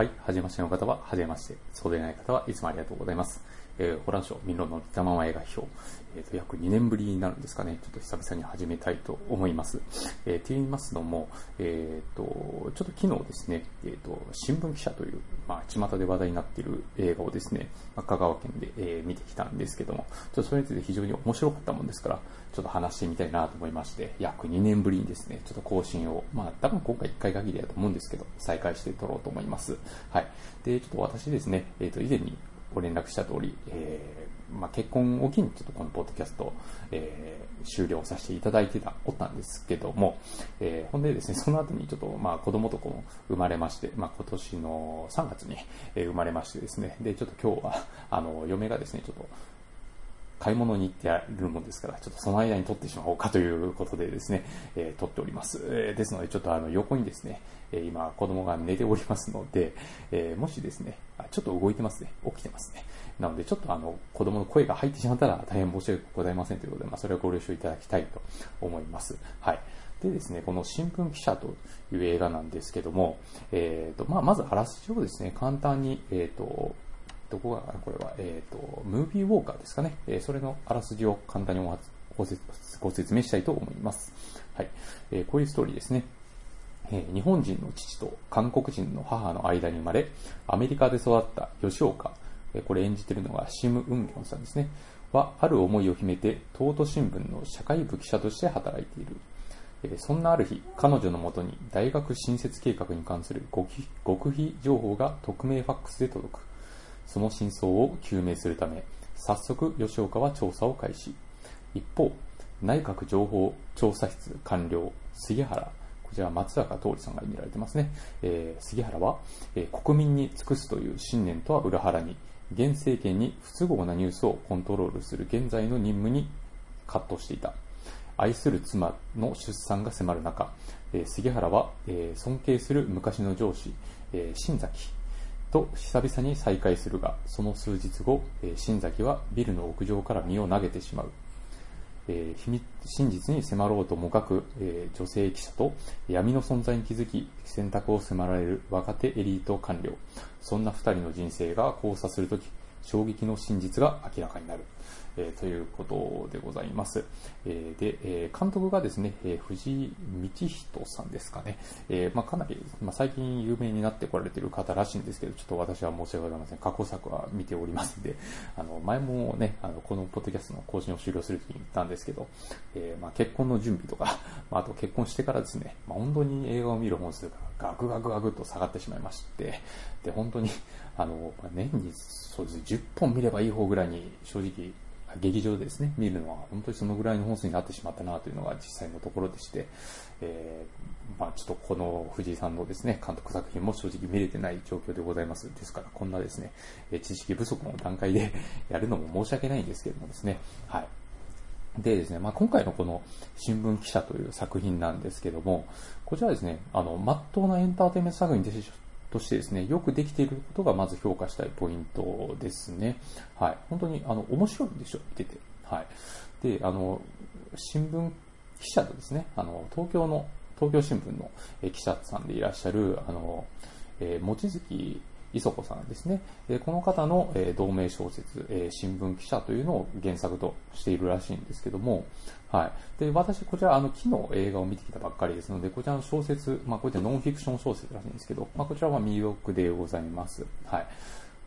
はい、はじめましての方は、はじめまして。そうでない方はいつもありがとうございます。えー、ホラーショー、ミロの見たまま映画表。えっ、ー、と、約2年ぶりになるんですかね。ちょっと久々に始めたいと思います。えー、って言いますのも、えっ、ー、と、ちょっと昨日ですね、えっ、と、新聞記者という、まあ、巷で話題になっている映画をですね、香川県で、え見てきたんですけども、ちょっとそれについて非常に面白かったもんですから、ちょっと話してみたいなと思いまして、約2年ぶりにですね、ちょっと更新を、まあ、多分今回1回限りだと思うんですけど、再開して撮ろうと思います。はい。で、ちょっと私ですね、えっ、と、以前にご連絡した通り、えー、まあ、結婚を機にちょっとこのポッドキャスト、えー、終了させていただいてた、おったんですけども、えー、ほんでですね、その後にちょっと、まあ、子供とこの生まれまして、まあ、今年の3月に、え生まれましてですね、で、ちょっと今日は、あの、嫁がですね、ちょっと、買い物に行ってやるもんですから、ちょっとその間に撮ってしまおうかということでですね、えー、撮っております。えー、ですので、ちょっとあの横にですね、え今子供が寝ておりますので、えー、もしですねあ、ちょっと動いてますね。起きてますね。なので、ちょっとあの子供の声が入ってしまったら大変申し訳ございませんということで、まあ、それはご了承いただきたいと思います。はい。でですね、この新聞記者という映画なんですけども、えーとまあ、まずあらすじをですね、簡単に、えーとどこが、これは、えっ、ー、と、ムービーウォーカーですかね。えー、それのあらすじを簡単にご説ご説明したいと思います。はい。えー、こういうストーリーですね。え日本人の父と韓国人の母の間に生まれ、アメリカで育った吉岡、えこれ演じてるのがシム・ウンギョンさんですね。は、ある思いを秘めて、東都新聞の社会部記者として働いている。そんなある日、彼女のもとに大学新設計画に関する極秘情報が匿名ファックスで届く。その真相を究明するため、早速吉岡は調査を開始。一方、内閣情報調査室官僚、杉原、こちら松坂桃李さんが演じられてますね。えー、杉原は、えー、国民に尽くすという信念とは裏腹に、現政権に不都合なニュースをコントロールする現在の任務に葛藤していた。愛する妻の出産が迫る中、えー、杉原は、えー、尊敬する昔の上司、えー、新崎と久々に再会するが、その数日後、え新崎はビルの屋上から身を投げてしまう。え秘密真実に迫ろうともかく、え女性記者と闇の存在に気づき選択を迫られる若手エリート官僚そんな2人の人生が交差するとき衝撃の真実が明らかになるえー、ということでございます。えー、で、えー、監督がですね、え藤井道人さんですかね。えまあ、かなり、まあ、最近有名になってこられている方らしいんですけど、ちょっと私は申し訳ございません。過去作は見ておりますんで、あの、前もね、あの、このポッドキャストの更新を終了するときに言ったんですけど、えまあ、結婚の準備とか、まあ、あと結婚してからですね、まあ、本当に映画を見る本数がガクガクガクと下がってしまいまして、で、本当に、あの、年にそうです10本見ればいい方ぐらいに正直劇場でですね、見るのは本当にそのぐらいの本数になってしまったなというのが実際のところでして、えー、まあちょっとこの藤井さんのですね、監督作品も正直見れてない状況でございます。ですから、こんなですね、知識不足の段階で やるのも申し訳ないんですけれどもですね、はい。でですね、まあ、今回のこの新聞記者という作品なんですけども、こちらですね、あの、まっとうなエンターテインメント作品でとしてですね、よくできていることがまず評価したいポイントですね。はい。本当に、あの、面白いですよ、見てて。はい。で、あの、新聞記者とですね、あの、東京の、東京新聞の記者さんでいらっしゃる、あの、えー、望月磯子さんですね。この方のえ同名小説え、新聞記者というのを原作としているらしいんですけども、はい。で、私、こちら、あの、昨日映画を見てきたばっかりですので、こちらの小説、まあ、こういったノンフィクション小説らしいんですけど、まあ、こちらは魅力でございます。はい。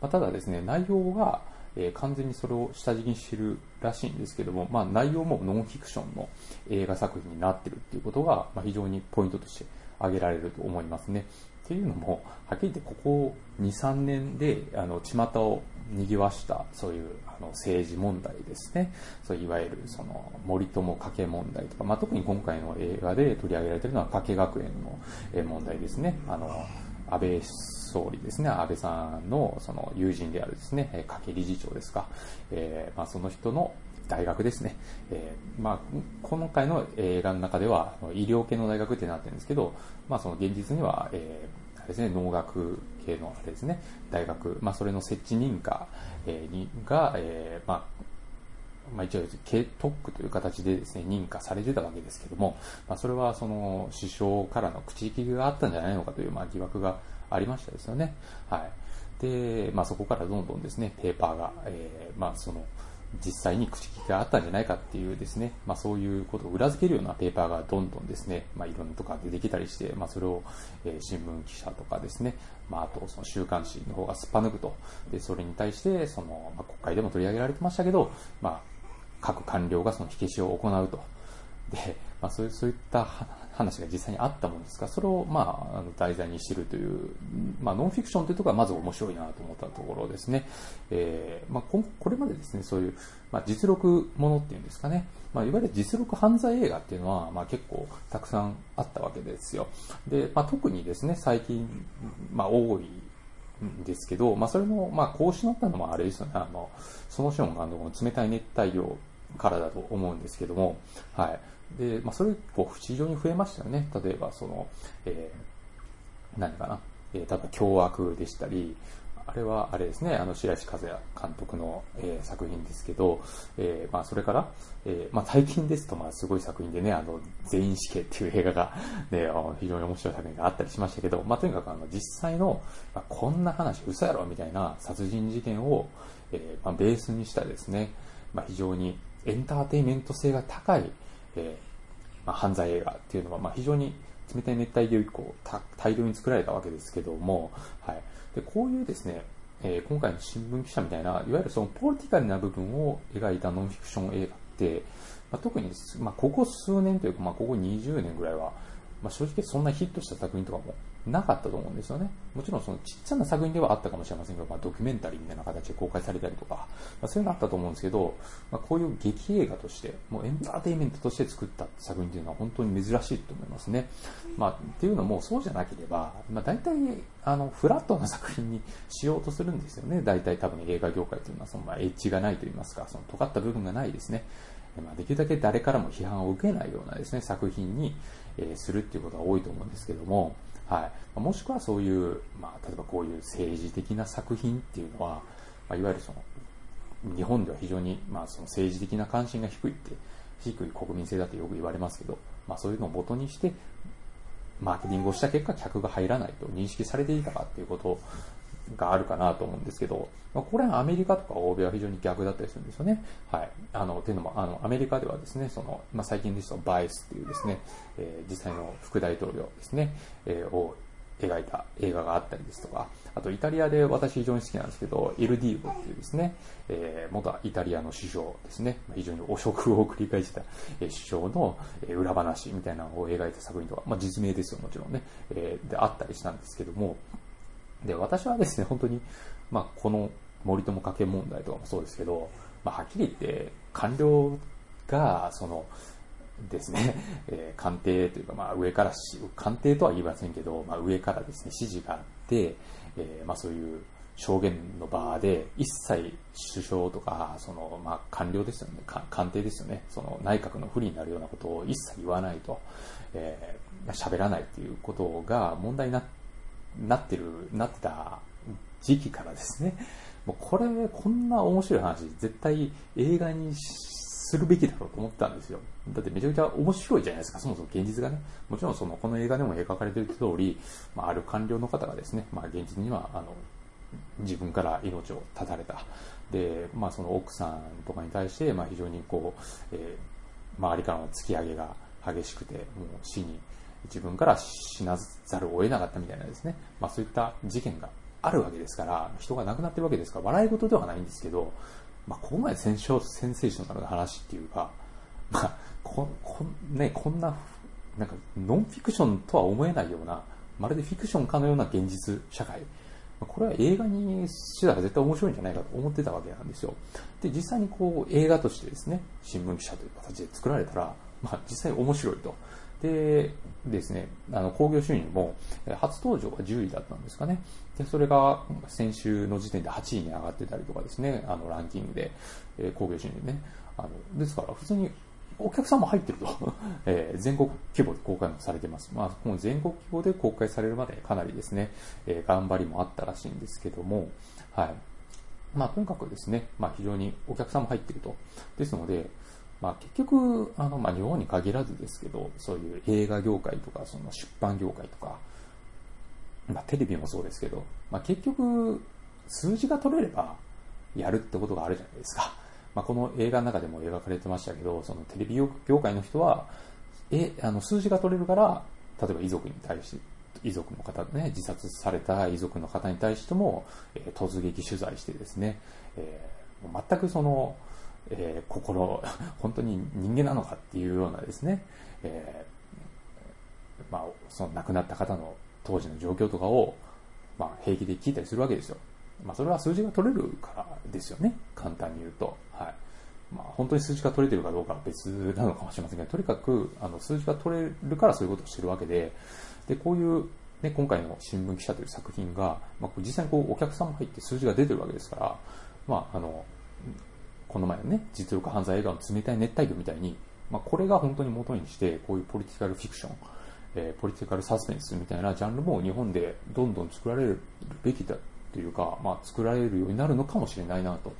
まあ、ただですね、内容が、えー、完全にそれを下敷きにしてるらしいんですけども、まあ、内容もノンフィクションの映画作品になってるっていうことが、まあ、非常にポイントとして挙げられると思いますね。っていうのも、はっきり言ってここ2、3年で、あの、巷を賑わした、そういうあの政治問題ですね。そういわゆる、その、森友加計問題とか、まあ、特に今回の映画で取り上げられているのは加計学園の問題ですね。あの、安倍総理ですね、安倍さんのその友人であるですね、加計理事長ですか、えー、まあ、その人の大学ですね。えー、まあ、今回の映画の中では、医療系の大学ってなってるんですけど、まあ、その現実には、えー、ですね、農学系のあれですね、大学、まあ、それの設置認可、えー、が、えー、まあ、まあ、一応、特区という形でですね、認可されてたわけですけども、まあ、それはその首相からの口利きがあったんじゃないのかという、まあ、疑惑がありましたですよね。はい。で、まあそこからどんどんですね、ペーパーが、えー、まあその、実際に口利きがあったんじゃないかっていうですね、まあそういうことを裏付けるようなペーパーがどんどんですね、まあいろんなところ出てきたりして、まあそれを、え、新聞記者とかですね、まああとその週刊誌の方がすっぱ抜くと。で、それに対して、その、ま国会でも取り上げられてましたけど、まあ各官僚がその火消しを行うと。で、まあそう、そういった話が実際にあったものですが、それを、まあ、あの題材にしてるという、まあ、ノンフィクションというところがまず面白いなと思ったところですね。えー、まあ、これまでですね、そういう、まあ、実録ものっていうんですかね、まあ、いわゆる実録犯罪映画っていうのは、まあ、結構たくさんあったわけですよ。で、まあ、特にですね、最近、まあ、多いんですけど、まあ、それも、まあ、こうしなったのもあれですよね、あの、そのショーン監督の冷たい熱帯魚からだと思うんですけども、はい。で、まあ、それ以降、非常に増えましたよね。例えば、その、えー、何かな、えー、例えば、凶悪でしたり、あれは、あれですね、あの、白石和也監督の、えー、作品ですけど、えー、まあ、それから、えー、まあ、最近ですと、まあ、すごい作品でね、あの、全員死刑っていう映画が、ね、非常に面白い作品があったりしましたけど、まあ、とにかく、あの、実際の、まあ、こんな話、嘘やろみたいな殺人事件を、えー、まあ、ベースにしたですね、まあ、非常にエンターテイメント性が高い、えー、まあ、犯罪映画っていうのは、まあ、非常に冷たい熱帯魚以降大量に作られたわけですけども、はい、でこういうですね、えー、今回の新聞記者みたいないわゆるそのポリティカルな部分を描いたノンフィクション映画って、まあ、特に、まあ、ここ数年というか、まあ、ここ20年ぐらいは、まあ、正直そんなヒットした作品とかもなかったと思うんですよね。もちろんそのちっちゃな作品ではあったかもしれませんが、まあ、ドキュメンタリーみたいな形で公開されたりとか、まあ、そういうのあったと思うんですけど、まあ、こういう劇映画として、もうエンターテインメントとして作った作品というのは本当に珍しいと思いますね。まあ、っていうのもそうじゃなければ、まあ、大体あのフラットな作品にしようとするんですよね。大体多分映画業界というのはその、まあ、エッジがないといいますか、その尖った部分がないですね。まあ、できるだけ誰からも批判を受けないようなですね、作品に、え、するっていうことが多いと思うんですけども、はい、もしくはそういう、まあ、例えばこういう政治的な作品っていうのは、まあ、いわゆるその日本では非常に、まあ、その政治的な関心が低いって低い国民性だとよく言われますけど、まあ、そういうのを元にしてマーケティングをした結果客が入らないと認識されていたかっていうことがあるかなと思うんですけど、まあ、これはアメリカとか欧米は非常に逆だったりするんですよね。はい。あの、というのも、あの、アメリカではですね、その、まあ、最近ですと、バイスっていうですね、えー、実際の副大統領ですね、えー、を描いた映画があったりですとか、あとイタリアで私非常に好きなんですけど、エルディーゴっていうですね、えー、元イタリアの首相ですね、非常に汚職を繰り返した、首相の、裏話みたいなのを描いた作品とか、まあ、実名ですよ、もちろんね、えー、であったりしたんですけども、で、私はですね、本当に、まあ、この森友家計問題とかもそうですけど、まあ、はっきり言って、官僚が、その、ですね、えー、官邸というか、まあ、上から官邸とは言いませんけど、まあ、上からですね、指示があって、えー、まあ、そういう証言の場で、一切首相とか、その、まあ、官僚ですよね、官邸ですよね、その内閣の不利になるようなことを一切言わないと、えー、喋らないっていうことが問題になってなってる、なってた時期からですね、もうこれ、こんな面白い話、絶対映画にするべきだろうと思ったんですよ。だってめちゃくちゃ面白いじゃないですか、そもそも現実がね。もちろんその、この映画でも描かれている通り、まあ、ある官僚の方がですね、まあ、現実には、あの、自分から命を絶たれた。で、まあ、その奥さんとかに対して、まあ、非常にこう、えー、周りからの突き上げが激しくて、もう死に自分から死なざるを得なかったみたいなですね、まあ、そういった事件があるわけですから、人が亡くなってるわけですから、笑い事ではないんですけど、まあ、ここまでセンセーショナルな話っていうか、まあ、ここね、こんな、なんか、ノンフィクションとは思えないような、まるでフィクションかのような現実社会。これは映画にしたら絶対面白いんじゃないかと思ってたわけなんですよ。で、実際にこう映画としてですね、新聞記者という形で作られたら、まあ実際面白いと。でですね、あの、興行収入も、初登場が10位だったんですかね。で、それが先週の時点で8位に上がってたりとかですね、あの、ランキングで、えー、興行収入ね。あの、ですから、普通にお客さんも入ってると、えー、全国規模で公開もされてます。まあ、この全国規模で公開されるまでかなりですね、えー、頑張りもあったらしいんですけども、はい。まあ、とにかくですね、まあ、非常にお客さんも入ってると。ですので、まあ、結局、あの、まあ、日本に限らずですけど、そういう映画業界とか、その出版業界とか、まあ、テレビもそうですけど、まあ、結局、数字が取れればやるってことがあるじゃないですか。まあ、この映画の中でも描かれてましたけど、そのテレビ業界の人は、え、あの、数字が取れるから、例えば遺族に対して、遺族の方ね、自殺された遺族の方に対しても、えー、突撃取材してですね、えー、全くその、えー、心、本当に人間なのかっていうようなですね、えー、まあ、その亡くなった方の当時の状況とかを、まあ、平気で聞いたりするわけですよ。まあ、それは数字が取れるからですよね。簡単に言うと。はい。まあ、本当に数字が取れてるかどうかは別なのかもしれませんが、とにかく、あの、数字が取れるからそういうことをしてるわけで、で、こういう、ね、今回の新聞記者という作品が、まあ、実際にこう、お客さんも入って数字が出てるわけですから、まあ、あの、この前のね、実力犯罪映画の冷たい熱帯魚みたいに、まあ、これが本当に元にして、こういうポリティカルフィクション、えー、ポリティカルサスペンスみたいなジャンルも日本でどんどん作られるべきだというか、まあ、作られるようになるのかもしれないなと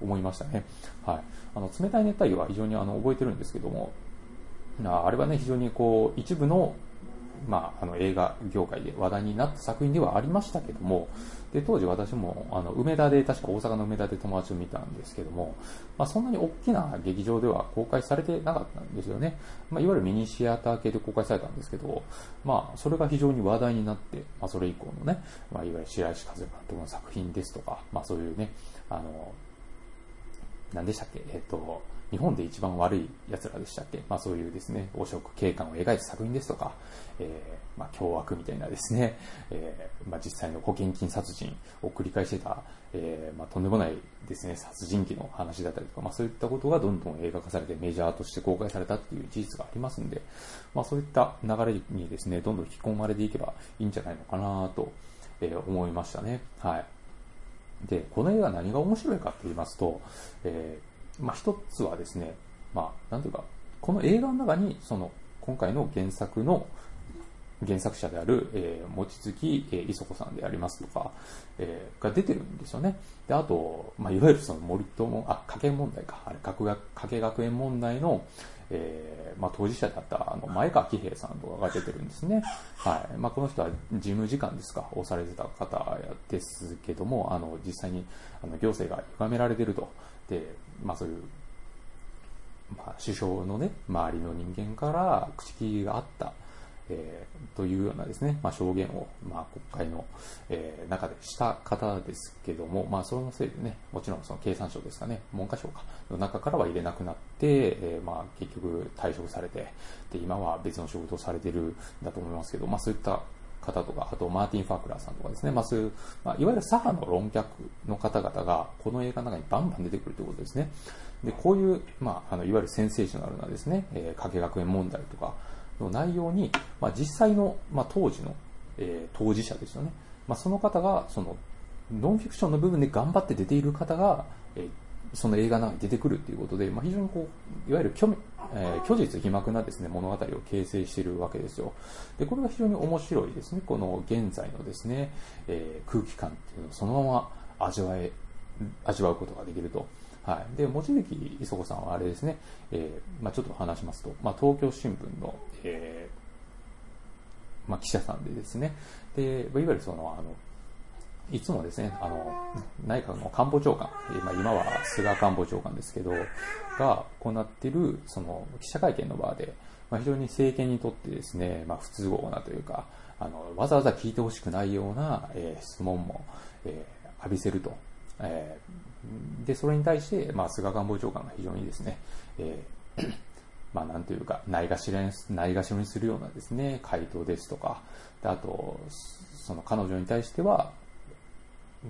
思いましたね。はい。あの、冷たい熱帯魚は非常にあの、覚えてるんですけども、あれはね、非常にこう、一部の、まあ、あの、映画業界で話題になった作品ではありましたけども、で、当時私も、あの、梅田で、確か大阪の梅田で友達を見たんですけども、まあ、そんなに大きな劇場では公開されてなかったんですよね。まあ、いわゆるミニシアター系で公開されたんですけど、まあ、それが非常に話題になって、まあ、それ以降のね、まあ、いわゆる白石和也監督の作品ですとか、まあ、そういうね、あの、何でしたっけえっ、と、日本で一番悪い奴らでしたっけ？まあそういうですね、汚職警官を描いた作品ですとか、えー、まあ凶悪みたいなですね、えー、まあ実際の保険金殺人を繰り返してた、えー、まあとんでもないですね、殺人鬼の話だったりとか、まあそういったことがどんどん映画化されてメジャーとして公開されたっていう事実がありますんで、まあそういった流れにですね、どんどん引き込まれていけばいいんじゃないのかなと、え、思いましたね。はい。で、この映画何が面白いかって言いますと、えー、まあ、一つはですね、まあ、なんていうか、この映画の中に、その、今回の原作の原作者である、えー、望月、えー、磯子さんでありますとか、えー、が出てるんですよね。で、あと、まあ、いわゆるその森友、あ、家計問題か、あれ、家計学園問題の、えー、まあ、当事者だったあの前川喜平さんとかが出てるんですね。はい。まあ、この人は事務次官ですか、をされてた方ですけども、あの、実際にあの行政が歪められてると。で、まあ、そういう、まあ、首相のね、周りの人間から口利きがあった。えー、というようなですね、まあ、証言を、まあ、国会の、えー、中でした方ですけども、まあ、そのせいでね、もちろんその経産省ですかね、文科省か、の中からは入れなくなって、えー、まあ、結局退職されて、で、今は別の仕事をされてるんだと思いますけど、まあ、そういった方とか、あとマーティン・ファークラーさんとかですね、まあそういう、まあ、いわゆる左派の論客の方々が、この映画の中にバンバン出てくるということですね。で、こういう、まあ、あの、いわゆるセンセーショナルなですね、えー、加計学園問題とか、の内容に、まあ、実際の、まあ、当時の、えー、当事者ですよね。まあ、その方が、その、ノンフィクションの部分で頑張って出ている方が、えー、その映画の中に出てくるっていうことで、まあ、非常にこう、いわゆる虚,、えー、虚実皮膜なですね、物語を形成しているわけですよ。で、これが非常に面白いですね。この現在のですね、えー、空気感っていうのをそのまま味わえ、味わうことができると。はい。で、望月磯子さんはあれですね、えー、まあちょっと話しますと、まあ東京新聞の、えー、まあ記者さんでですね、で、いわゆるその、あの、いつもですね、あの、内閣の官房長官、まあ、今は菅官房長官ですけど、が行っている、その、記者会見の場で、まあ、非常に政権にとってですね、まあ、不都合なというか、あの、わざわざ聞いてほしくないような、えー、質問も、えー、浴びせると。えー、で、それに対して、まあ、菅官房長官が非常にですね、えー、まあ、なんというか、ないがしろに、ないがしろにするようなですね、回答ですとか、あと、その彼女に対しては、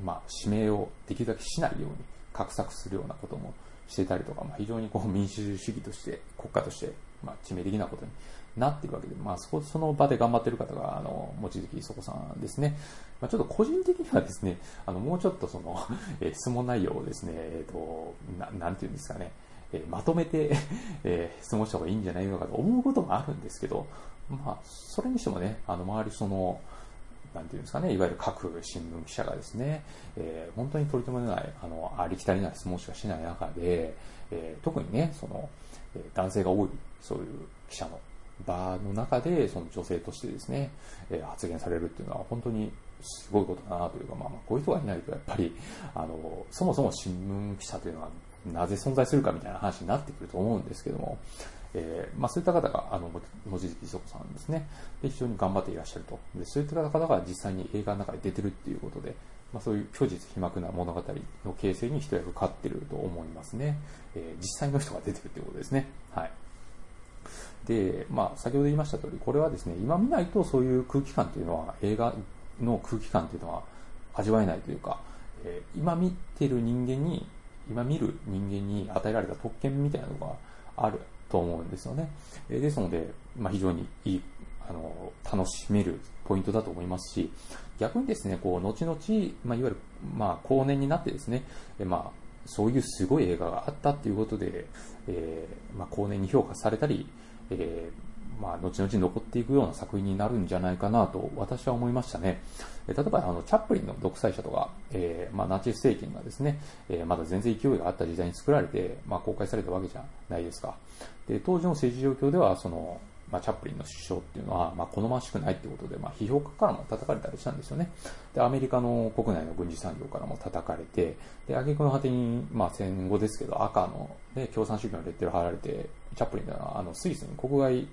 まあ、指名をできるだけしないように画策するようなこともしてたりとか、まあ、非常にこう民主主義として、国家として、まあ、致命的なことになっているわけで、まあ、そこ、その場で頑張っている方が、あの、望月磯子さんですね。まあ、ちょっと個人的にはですね、あの、もうちょっとその、え質問内容をですね、えっ、ー、と、ななんていうんですかね、えー、まとめて、えー、質問した方がいいんじゃないのかと思うこともあるんですけど、まあ、それにしてもね、あの、周りその、なんていうんですかね、いわゆる各新聞記者がですね、えー、本当に取り留めない、あの、ありきたりな質問しかしない中で、えー、特にね、その、え男性が多い、そういう記者の場の中でその女性としてですね、え発言されるっていうのは本当にすごいことだなというか、まあ、まあこういう人がいないとやっぱりあのそもそも新聞記者というのはなぜ存在するかみたいな話になってくると思うんですけども、えー、まあ、そういった方が、あの、望月磯子さんですね。で、非常に頑張っていらっしゃると。で、そういった方が実際に映画の中で出てるっていうことで、まあ、そういう虚実皮膜な物語の形成に一役買ってると思いますね。えー、実際の人が出てるっていうことですね。はい。で、まあ、先ほど言いました通り、これはですね、今見ないとそういう空気感というのは、映画の空気感というのは味わえないというか、えー、今見てる人間に、今見る人間に与えられた特権みたいなのがあると思うんですよね。えー、ですので、まあ、非常にいい、あの、楽しめるポイントだと思いますし、逆にですね、こう、後々、まあ、いわゆる、まあ、後年になってですね、えまあ、そういうすごい映画があったっていうことで、えー、まあ、後年に評価されたり、えー、まあ、後々残っていくような作品になるんじゃないかなと私は思いましたね。例えば、あの、チャップリンの独裁者とか、えー、まあ、ナチス政権がですね、えー、まだ全然勢いがあった時代に作られて、まあ、公開されたわけじゃないですか。で、当時の政治状況では、その、まあ、チャップリンの首相っていうのは、まあ、好ましくないってことで、まあ、批評家からも叩かれたりしたんですよね。で、アメリカの国内の軍事産業からも叩かれて、で、挙句の果てに、まあ、戦後ですけど、赤の、ね、共産主義のレッテル貼られて、チャップリンというのは、あの、スイスに国外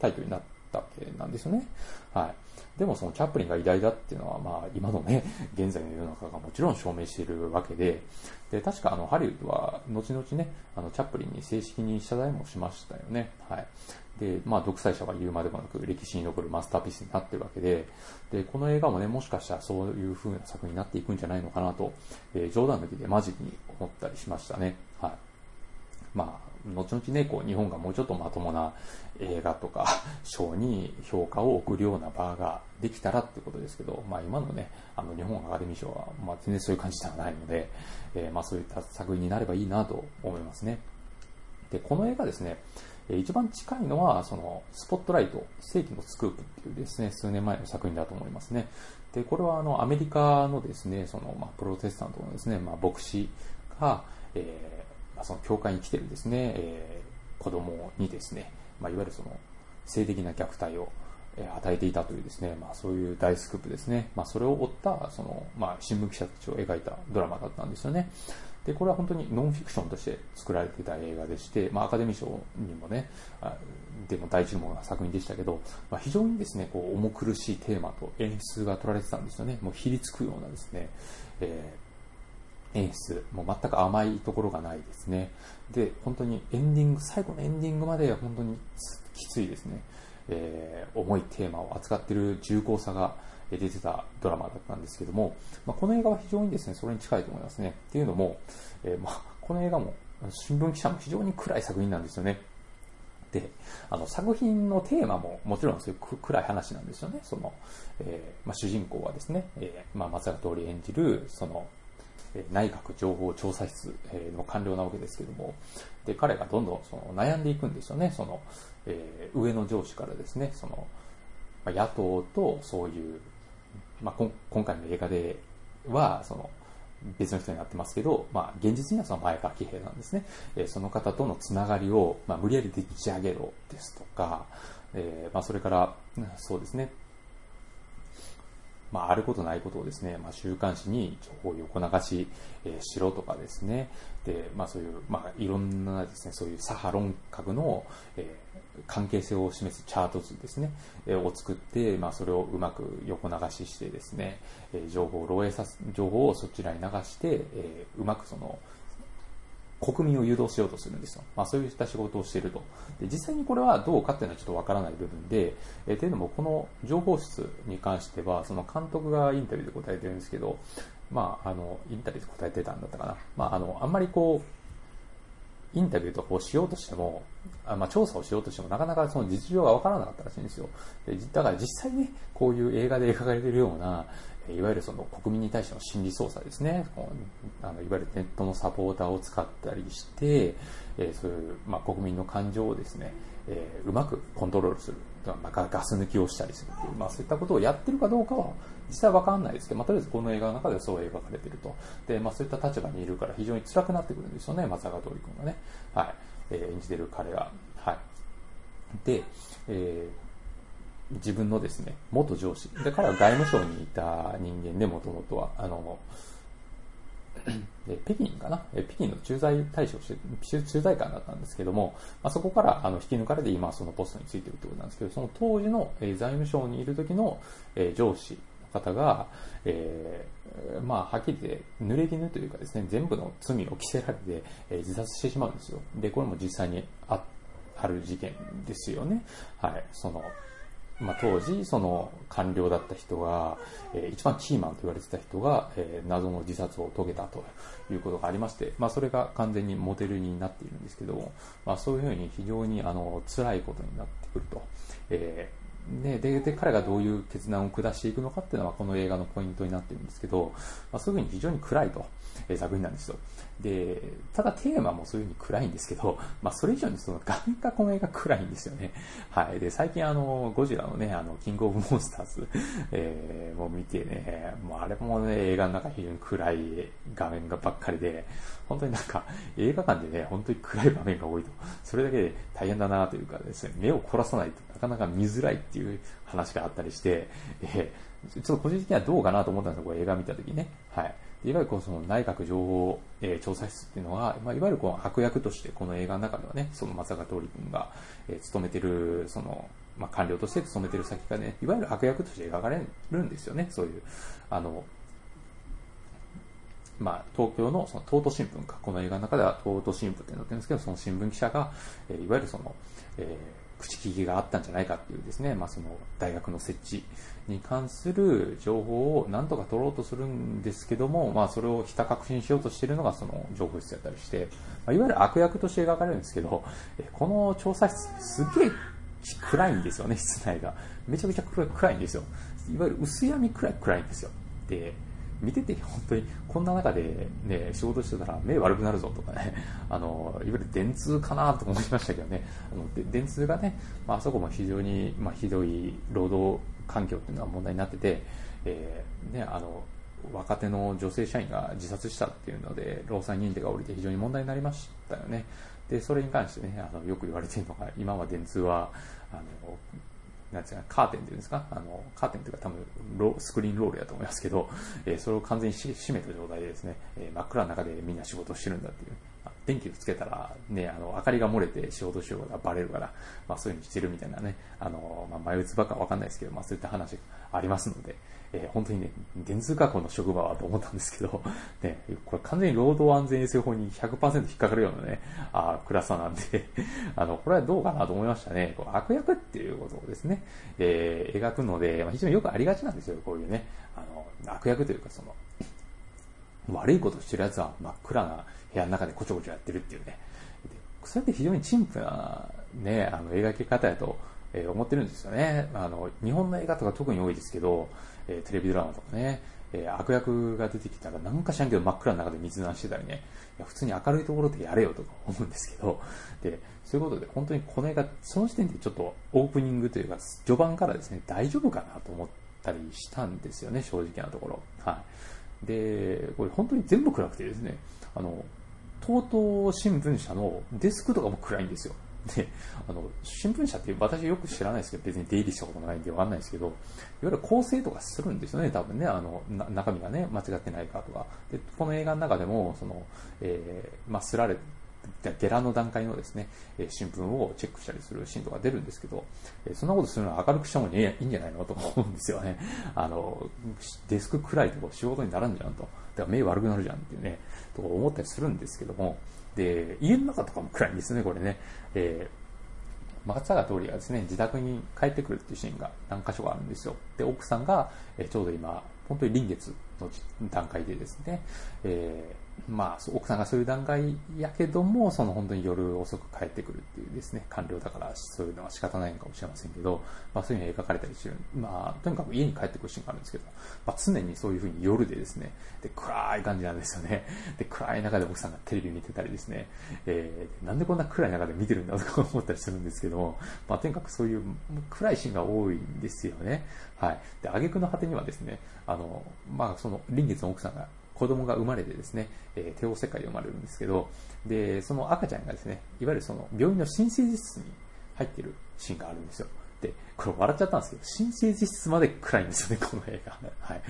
退去になったわけなんですよね。はい。でもそのチャップリンが偉大だっていうのは、まあ今のね、現在の世の中がもちろん証明しているわけで、で、確かあのハリウッドは後々ね、あのチャップリンに正式に謝罪もしましたよね。はい。で、まあ独裁者は言うまでもなく歴史に残るマスターピースになってるわけで、で、この映画もね、もしかしたらそういう風な作品になっていくんじゃないのかなと、えー、冗談抜きでマジに思ったりしましたね。はい。まあ、後々ね、こう、日本がもうちょっとまともな映画とか 賞に評価を送るような場ができたらってことですけど、まあ今のね、あの日本アカデミー賞は、まあ全然そういう感じではないので、えー、まあそういった作品になればいいなと思いますね。で、この映画ですね、一番近いのは、その、スポットライト、世紀のスクープっていうですね、数年前の作品だと思いますね。で、これはあの、アメリカのですね、その、まあ、プロテスタントのですね、まあ、牧師が、えその教会に来てるですね、えー、子供にですね、まあ、いわゆるその性的な虐待を与えていたというですね、まあ、そういう大スクープですね。まあ、それを追った、その、まあ、新聞記者たちを描いたドラマだったんですよね。で、これは本当にノンフィクションとして作られていた映画でして、まあ、アカデミー賞にもね、でも大注目な作品でしたけど、まあ、非常にですね、こう、重苦しいテーマと演出が取られてたんですよね。もう、ひりつくようなですね、えー演出、もう全く甘いところがないですね。で、本当にエンディング、最後のエンディングまで本当にきついですね。えー、重いテーマを扱っている重厚さが出てたドラマだったんですけども、まあ、この映画は非常にですね、それに近いと思いますね。っていうのも、えー、まあ、この映画も、新聞記者も非常に暗い作品なんですよね。で、あの、作品のテーマももちろんそういう暗い話なんですよね。その、えー、まあ、主人公はですね、え、まあ、松坂通り演じる、その、内閣情報調査室の官僚なわけですけども、で、彼がどんどんその悩んでいくんですよね。その、えー、上の上司からですね、その、まあ、野党とそういう、まあ、今回の映画では、その、別の人になってますけど、まあ、現実にはその前川喜平なんですね。えー、その方とのつながりを、まあ、無理やりでっち上げろですとか、えー、まあ、それから、そうですね、まあ、あることないことをですね、まあ、週刊誌に情報を横流し、えー、しろとかですね、で、まあ、そういう、まあ、いろんなですね、そういう左派論格の、えー、関係性を示すチャート図ですね、えー、を作って、まあ、それをうまく横流ししてですね、えー、情報を漏洩さす、情報をそちらに流して、えー、うまくその、国民を誘導しようとするんですよ。まあそういった仕事をしていると。で実際にこれはどうかっていうのはちょっとわからない部分で、えー、というのもこの情報室に関しては、その監督がインタビューで答えてるんですけど、まああの、インタビューで答えてたんだったかな。まああの、あんまりこう、インタビューとかをしようとしても、あまあ、調査をしようとしても、なかなかその実情がわからなかったらしいんですよ。でだから実際ね、こういう映画で描かれているような、いわゆるその国民に対しての心理操作ですね。あのいわゆるネットのサポーターを使ったりして、え、そういう、まあ、国民の感情をですね、え、うまくコントロールする。まあ、ガス抜きをしたりするという、まあ、そういったことをやってるかどうかは実際わかんないですけど、まあ、とりあえずこの映画の中ではそう描かれていると。で、まあ、そういった立場にいるから非常に辛くなってくるんですよね、松坂桃李君がね。はい。えー、演じてる彼が。はい。で、えー、自分のですね、元上司、で彼は外務省にいた人間でもともとは、あの、北京かな？北京の駐在大使をして、駐在官だったんですけども、まあ、そこからあの引き抜かれて今そのポストについてるってことなんですけど、その当時の、え財務省にいる時の、え上司の方が、えー、まあ、はっきり言って濡れ衣というかですね、全部の罪を着せられて、え自殺してしまうんですよ。で、これも実際にあある事件ですよね。はい。その、まあ、当時、その官僚だった人が、えー、一番キーマンと言われてた人が、えー、謎の自殺を遂げたということがありまして、まあ、それが完全にモデルになっているんですけども、まあ、そういうふうに非常にあの辛いことになってくると。えーね、でで彼がどういう決断を下していくのかっていうのはこの映画のポイントになってるんですけど、まあ、そういうふうに非常に暗いと、えー、作品なんですよ。で、ただテーマもそういう風に暗いんですけど、まあそれ以上にその画面がこの映画暗いんですよね。はい。で、最近あの、ゴジラのね、あの、キングオブモンスターズ、えー、も見てね、もうあれもね、映画の中非常に暗い画面がばっかりで、本当になんか映画館でね、本当に暗い場面が多いと、それだけで大変だなというかですね、目を凝らさないとなかなか見づらいっていういう話があったりして、えー、ちょっと個人的にはどうかなと思ったんですよ、これ映画見た時ね。はい。いわゆるこうその内閣情報、えー、調査室っていうのは、まあ、いわゆるこう悪役としてこの映画の中ではね、その松坂桃李君が、えー、勤めてる、その、まあ、官僚として勤めてる先がね、いわゆる悪役として描かれるんですよね、そういう、あの、まあ、東京のその東都新聞か、この映画の中では東都新聞って載ってるんですけど、その新聞記者が、えー、いわゆるその、えー口利きがあったんじゃないかっていうですね、まあ、その大学の設置に関する情報を何とか取ろうとするんですけども、まあ、それをひた確信しようとしているのがその情報室だったりして、まあ、いわゆる悪役として描かれるんですけど、この調査室すげえ暗いんですよね、室内が。めちゃめちゃ暗いんですよ。いわゆる薄闇くらい暗いんですよ。で、見てて本当にこんな中でね、仕事してたら目悪くなるぞとかね、あの、いわゆる電通かなと思いましたけどね、あの電通がね、まあ、あそこも非常に、まあ、ひどい労働環境っていうのは問題になってて、えー、ね、あの、若手の女性社員が自殺したっていうので、労災認定が下りて非常に問題になりましたよね。で、それに関してね、あの、よく言われているのが、今は電通は、あの、なんですか、カーテンっていうんですか？あの、カーテンというか多分ロ、スクリーンロールやと思いますけど、えー、それを完全に閉めた状態でですね、えー、真っ暗の中でみんな仕事してるんだっていう。電気をつけたら、ね、あの、明かりが漏れて仕事しようがバレるから、まあそういうふうにしてるみたいなね、あの、まあ前打つばっかわかんないですけど、まあそういった話がありますので、えー、本当にね、電通学校の職場はと思ったんですけど、ね、これ完全に労働安全衛生法に100%引っかかるようなね、あ暗さなんで あの、これはどうかなと思いましたね。こう悪役っていうことをですね、えー、描くので、まあ、非常によくありがちなんですよ、こういうね、あの、悪役というかその、悪いことしてる奴は真っ暗な部屋の中でこちょこちょやってるっていうね。それって非常に陳腐なね、あの、描き方やと、えー、思ってるんですよね。あの、日本の映画とか特に多いですけど、えー、テレビドラマとかね、えー、悪役が出てきたらなんか知らんけど真っ暗の中で密談してたりね、いや普通に明るいところでやれよとか思うんですけど、で、そういうことで本当にこの映画、その時点でちょっとオープニングというか、序盤からですね、大丈夫かなと思ったりしたんですよね、正直なところ。はい。で、これ本当に全部暗くてですね、あの、東新聞社のデスクとかも暗いんですよ。で、あの、新聞社って私よく知らないですけど、別に出入りしたこともないんでわかんないですけど、いわゆる構成とかするんですよね、多分ね、あの、中身がね、間違ってないかとか。で、この映画の中でも、その、えー、まあ、すられ、ゲラの段階のですね、新聞をチェックしたりするシーンとか出るんですけど、そんなことするのは明るくした方がいいんじゃないのと思うんですよね。あの、デスク暗いと仕事にならんじゃんと。だから目悪くなるじゃんっていうね、と思ったりするんですけども、で、家の中とかも暗いんですね、これね。えー、松坂桃李がですね、自宅に帰ってくるっていうシーンが何箇所かあるんですよ。で、奥さんが、えー、ちょうど今、本当に臨月の段階でですね、えーまあ、奥さんがそういう段階やけども、その本当に夜遅く帰ってくるっていうですね、官僚だからそういうのは仕方ないのかもしれませんけど、まあそういうのが描かれたりしてる。まあ、とにかく家に帰ってくるシーンがあるんですけど、まあ常にそういうふうに夜でですね、で、暗い感じなんですよね。で、暗い中で奥さんがテレビ見てたりですね、えー、なんでこんな暗い中で見てるんだとか思ったりするんですけども、まあとにかくそういう暗いシーンが多いんですよね。はい。で、挙句の果てにはですね、あの、まあその臨月の奥さんが子供が生まれてですね、え、帝王世界で生まれるんですけど、で、その赤ちゃんがですね、いわゆるその病院の新生児室に入ってるシーンがあるんですよ。で、これ笑っちゃったんですけど、新生実質まで暗いんですよね、この映画。はい。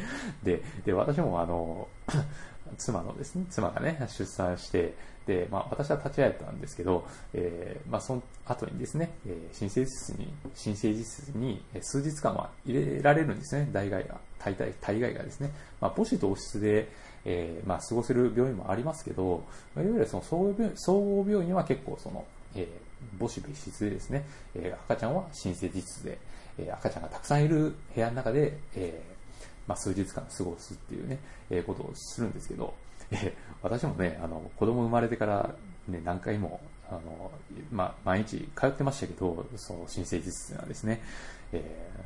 で、で、私もあの、妻のですね、妻がね、出産して、で、まあ、私は立ち会えたんですけど、えー、まあ、その後にですね、えー、新生実室に、新生実室に数日間は入れられるんですね、大概が、大体、大概がですね。まあ、母子同室で、えー、まあ、過ごせる病院もありますけど、いわゆるその総合病総合病院は結構その、えー、母子別室でですね、えー、赤ちゃんは新生実室で、えー、赤ちゃんがたくさんいる部屋の中で、えー、まあ、数日間過ごすっていうね、えー、ことをするんですけど、えー、私もね、あの、子供生まれてからね、何回も、あの、まあ、毎日通ってましたけど、その新生実室はですね、え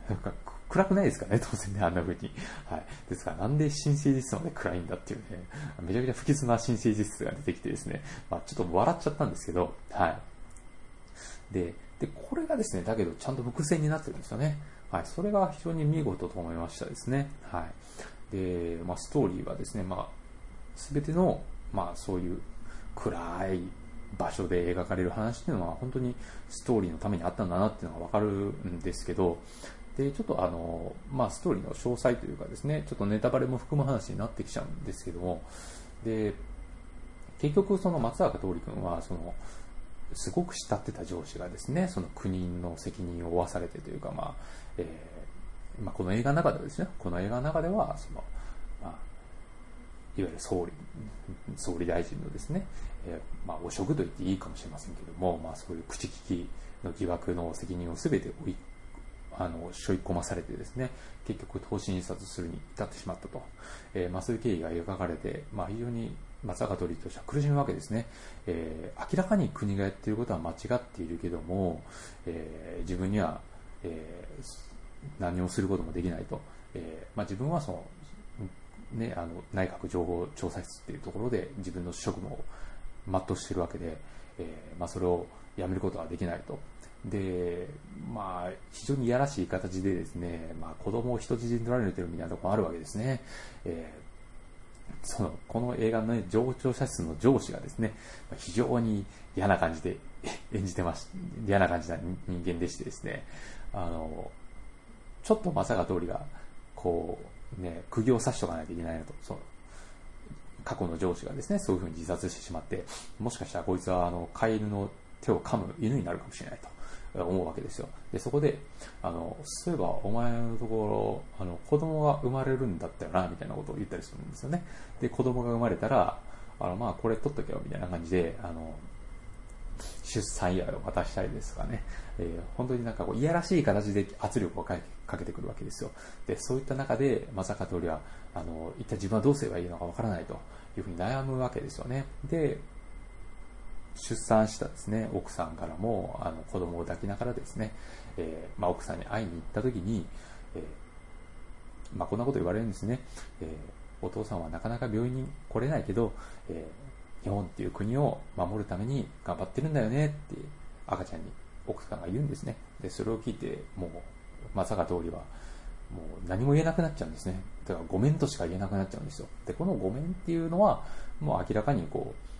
ー、暗くないですかね、当然ね、あんな風に。はい。ですから、なんで新生実室まで暗いんだっていうね、めちゃくちゃ不吉な新生実室が出てきてですね、まあ、ちょっと笑っちゃったんですけど、はい。で、で、これがですね、だけどちゃんと伏線になってるんですよね。はい。それが非常に見事と思いましたですね。はい。で、まあ、ストーリーはですね、まあ、すべての、まあ、そういう暗い場所で描かれる話っていうのは本当にストーリーのためにあったんだなっていうのがわかるんですけど、で、ちょっとあの、まあ、ストーリーの詳細というかですね、ちょっとネタバレも含む話になってきちゃうんですけども、で、結局その松坂桃李君は、その、すごく慕ってた上司がですね、その国の責任を負わされてというか、まあ、えー、まあ、この映画の中ではですね、この映画の中では、その、まあ、いわゆる総理、総理大臣のですね、えー、まあ、汚職と言っていいかもしれませんけども、まあ、そういう口利きの疑惑の責任を全て追い、あの、背負い込まされてですね、結局、投資印刷するに至ってしまったと。えー、まあ、そういう経緯が描かれて、まあ、非常に松坂桃李としては苦しむわけですね、えー、明らかに国がやっていることは間違っているけども、えー、自分には、えー、何をすることもできないと、えまあ、自分はその、ね、あの内閣情報調査室っていうところで自分の職務を全うしているわけで、えまあ、それをやめることはできないと。で、まあ、非常にいやらしい形でですね、まあ、子供を人質に取られてるみたいなところもあるわけですね。えーその、この映画のね、上長者室の上司がですね、非常に嫌な感じで演じてまし、嫌な感じな人間でしてですね、あの、ちょっとまさか通りが、こう、ね、釘を刺しとかないといけないなと、そう、過去の上司がですね、そういうふうに自殺してしまって、もしかしたらこいつは、あの、飼い犬の手を噛む犬になるかもしれないと。思うわけですよ。で、そこで、あの、そういえばお前のところ、あの、子供が生まれるんだったよな、みたいなことを言ったりするんですよね。で、子供が生まれたら、あの、まあ、これ取っとけよ、みたいな感じで、あの、出産祝いを渡したりですとかね、えー、本当になんかこう、いやらしい形で圧力をかけてくるわけですよ。で、そういった中で、まさか通りは、あの、一体自分はどうすればいいのかわからないというふうに悩むわけですよね。で、出産したですね、奥さんからも、あの、子供を抱きながらですね、えー、まあ、奥さんに会いに行った時に、えー、まあ、こんなこと言われるんですね。えー、お父さんはなかなか病院に来れないけど、え日本っていう国を守るために頑張ってるんだよねって赤ちゃんに奥さんが言うんですね。で、それを聞いて、もう、まさか通りは、もう何も言えなくなっちゃうんですね。だからごめんとしか言えなくなっちゃうんですよ。で、このごめんっていうのは、もう明らかにこう、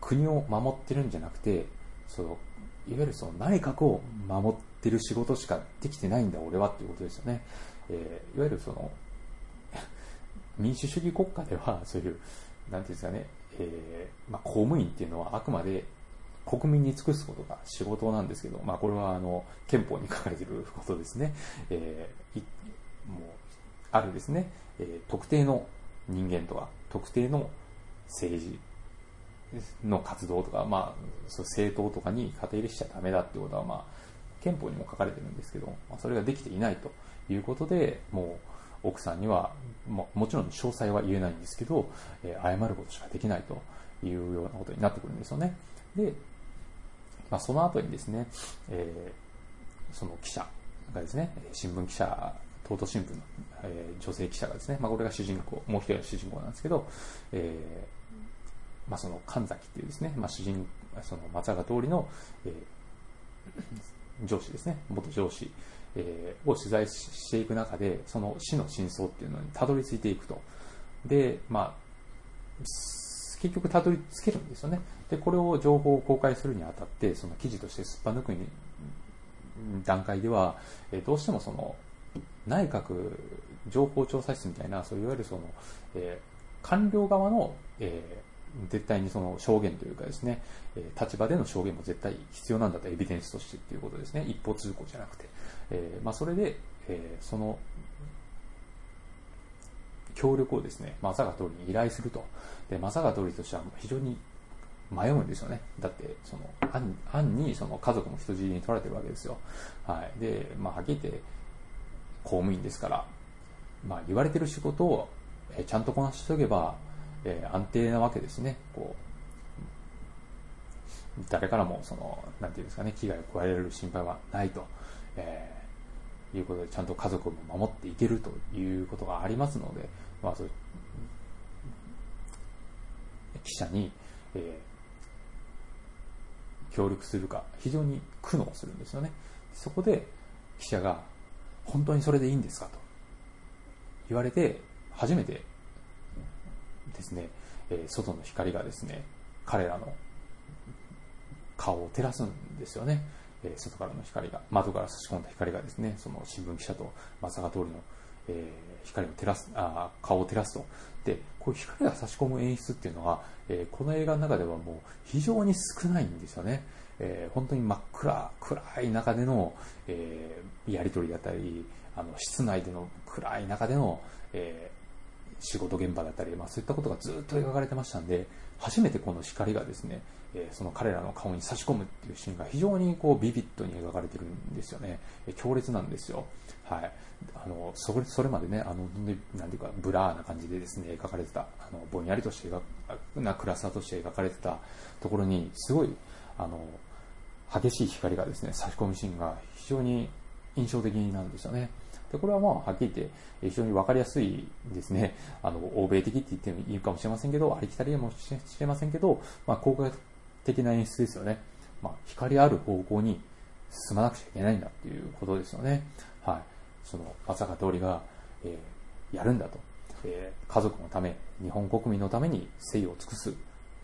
国を守ってるんじゃなくて、その、いわゆるその内閣を守ってる仕事しかできてないんだ、俺はっていうことですよね。えー、いわゆるその、民主主義国家では、そういう、なんていうんですかね、えー、まあ、公務員っていうのはあくまで国民に尽くすことが仕事なんですけど、まあ、これはあの憲法に書かれていることですね。えー、もうあるですね、えー、特定の人間とか、特定の政治の活動とか、まあ、そ政党とかに肩入れしちゃダメだってことは、まあ、憲法にも書かれてるんですけど、まあ、それができていないということで、もう、奥さんには、ももちろん詳細は言えないんですけど、えー、謝ることしかできないというようなことになってくるんですよね。で、まあ、その後にですね、えー、その記者がですね、新聞記者、東都新聞の、えー、女性記者がですね、まあ、これが主人公、もう一人の主人公なんですけど、えーまあ、その神崎っていうですね、まあ、主人、その松坂通りの、えー、上司ですね、元上司、えー、を取材していく中で、その死の真相っていうのにたどり着いていくと。で、まあ、結局たどり着けるんですよね。で、これを情報を公開するにあたって、その記事としてすっぱ抜くに段階では、えどうしてもその内閣情報調査室みたいな、そういわゆるその、えー、官僚側の、えー、絶対にその証言というかですね、えー、立場での証言も絶対必要なんだと、エビデンスとしてっていうことですね。一方通行じゃなくて。えー、まあ、それで、えー、その、協力をですね、正が通りに依頼すると。で、正が通りとしては非常に迷うんですよね。だって、その、案案にその家族も人質に取られてるわけですよ。はい。で、まあ、はっきり言って、公務員ですから、まあ、言われてる仕事を、ちゃんとこなしておけば、えー、安定なわけですね。こう、誰からも、その、なんていうんですかね、危害を加えられる心配はないと、えー、いうことで、ちゃんと家族も守っていけるということがありますので、まあ、そう記者に、えー、協力するか、非常に苦悩するんですよね。そこで、記者が、本当にそれでいいんですかと言われて、初めてですね、えー、外の光がですね、彼らの顔を照らすんですよね。えー、外からの光が、窓から差し込んだ光がですね、その新聞記者と正が通りの、えー、光を照らすあ、顔を照らすと。で、こういう光が差し込む演出っていうのは、えー、この映画の中ではもう非常に少ないんですよね。えー、本当に真っ暗、暗い中での、えー、やりとりだったり、あの、室内での暗い中での、えー、仕事現場だったり、まあそういったことがずっと描かれてましたんで、初めてこの光がですね、え、その彼らの顔に差し込むっていうシーンが非常にこうビビッドに描かれてるんですよね。え、強烈なんですよ。はい。あの、それ、それまでね、あの、なんていうか、 blur な感じでですね、描かれてた、あの、ぼんやりとして描な暗さとして描かれてたところに、すごい、あの、激しい光がですね、差し込むシーンが非常に印象的なんですよね。で、これはまあ、はっきり言って、非常にわかりやすいですね。あの、欧米的って言ってもいいかもしれませんけど、ありきたりかもしれませんけど、まあ、効果的な演出ですよね。まあ、光ある方向に進まなくちゃいけないんだっていうことですよね。はい。その、松坂通りが、えー、やるんだと。えー、家族のため、日本国民のために誠意を尽くす、